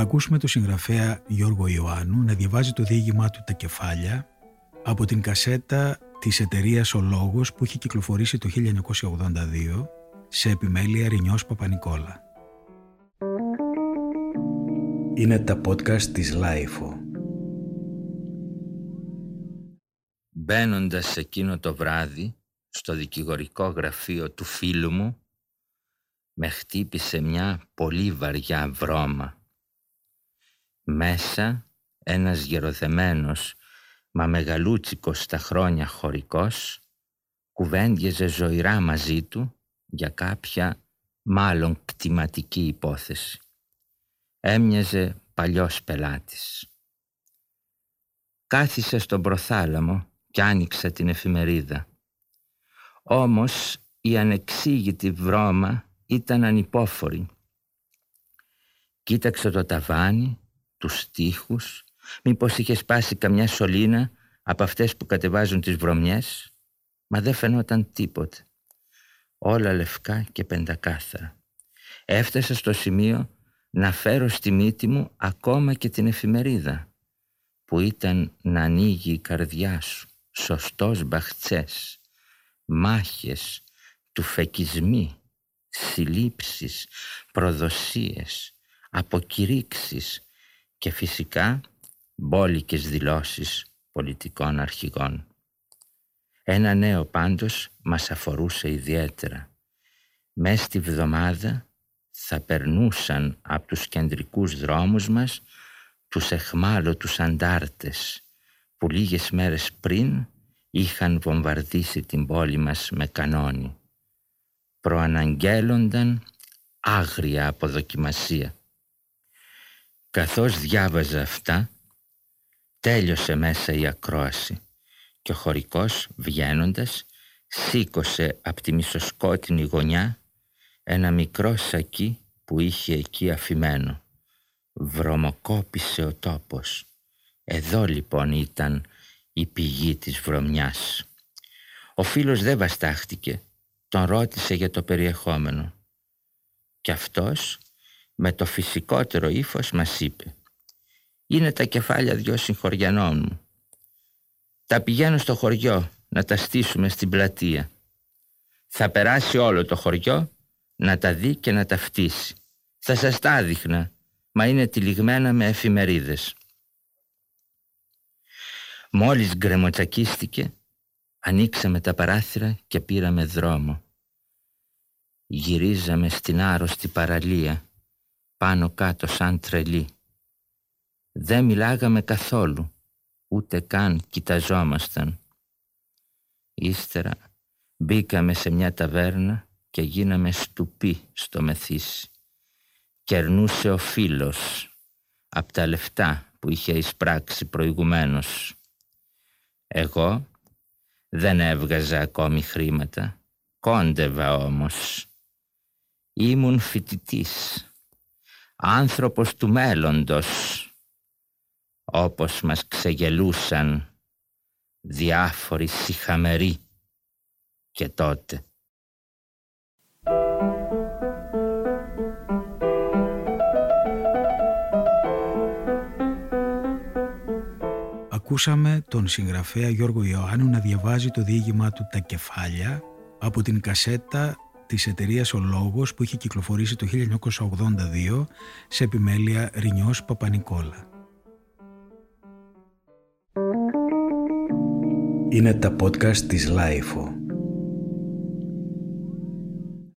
ακούσουμε τον συγγραφέα Γιώργο Ιωάννου να διαβάζει το διήγημά του «Τα κεφάλια» από την κασέτα της εταιρείας «Ο Λόγος» που είχε κυκλοφορήσει το 1982 σε επιμέλεια Ρινιός Παπανικόλα. Είναι τα podcast της LiFO. Μπαίνοντας εκείνο το βράδυ στο δικηγορικό γραφείο του φίλου μου με χτύπησε μια πολύ βαριά βρώμα. Μέσα ένας γεροδεμένος μα μεγαλούτσικος στα χρόνια χωρικός κουβέντιαζε ζωηρά μαζί του για κάποια μάλλον κτηματική υπόθεση. Έμοιαζε παλιός πελάτης. Κάθισα στον προθάλαμο και άνοιξα την εφημερίδα. Όμως η ανεξήγητη βρώμα ήταν ανυπόφορη. Κοίταξε το ταβάνι, τους στίχους, μήπως είχε σπάσει καμιά σωλήνα από αυτές που κατεβάζουν τις βρωμιές, μα δεν φαινόταν τίποτε. Όλα λευκά και πεντακάθαρα. Έφτασα στο σημείο να φέρω στη μύτη μου ακόμα και την εφημερίδα, που ήταν να ανοίγει η καρδιά σου, σωστός μπαχτσές, μάχες, του φεκισμοί, συλλήψεις, προδοσίες, αποκηρύξεις και φυσικά μπόλικες δηλώσεις πολιτικών αρχηγών. Ένα νέο πάντως μας αφορούσε ιδιαίτερα. Μες στη βδομάδα θα περνούσαν από τους κεντρικούς δρόμους μας τους εχμάλωτους αντάρτες που λίγες μέρες πριν είχαν βομβαρδίσει την πόλη μας με κανόνι προαναγγέλλονταν άγρια αποδοκιμασία. Καθώς διάβαζα αυτά, τέλειωσε μέσα η ακρόαση και ο χωρικός βγαίνοντας σήκωσε από τη μισοσκότεινη γωνιά ένα μικρό σακί που είχε εκεί αφημένο. Βρωμοκόπησε ο τόπος. Εδώ λοιπόν ήταν η πηγή της βρωμιάς. Ο φίλος δεν βαστάχτηκε τον ρώτησε για το περιεχόμενο. Και αυτός με το φυσικότερο ύφος μας είπε «Είναι τα κεφάλια δυο συγχωριανών μου. Τα πηγαίνω στο χωριό να τα στήσουμε στην πλατεία. Θα περάσει όλο το χωριό να τα δει και να τα φτύσει. Θα σας τα άδειχνα, μα είναι τυλιγμένα με εφημερίδες». Μόλις γκρεμοτσακίστηκε, ανοίξαμε τα παράθυρα και πήραμε δρόμο. Γυρίζαμε στην άρρωστη παραλία, πάνω κάτω σαν τρελή. Δεν μιλάγαμε καθόλου, ούτε καν κοιταζόμασταν. Ύστερα μπήκαμε σε μια ταβέρνα και γίναμε στουπί στο μεθύσι. Κερνούσε ο φίλος από τα λεφτά που είχε εισπράξει προηγουμένως. Εγώ δεν έβγαζα ακόμη χρήματα, κόντευα όμως Ήμουν φοιτητής, άνθρωπος του μέλλοντος, όπως μας ξεγελούσαν διάφοροι συχαμεροί και τότε. Ακούσαμε τον συγγραφέα Γιώργο Ιωάννου να διαβάζει το διήγημά του «Τα κεφάλια» από την κασέτα της εταιρείας «Ο Λόγος» που είχε κυκλοφορήσει το 1982 σε επιμέλεια Ρινιός Παπανικόλα. Είναι τα podcast της LiFO.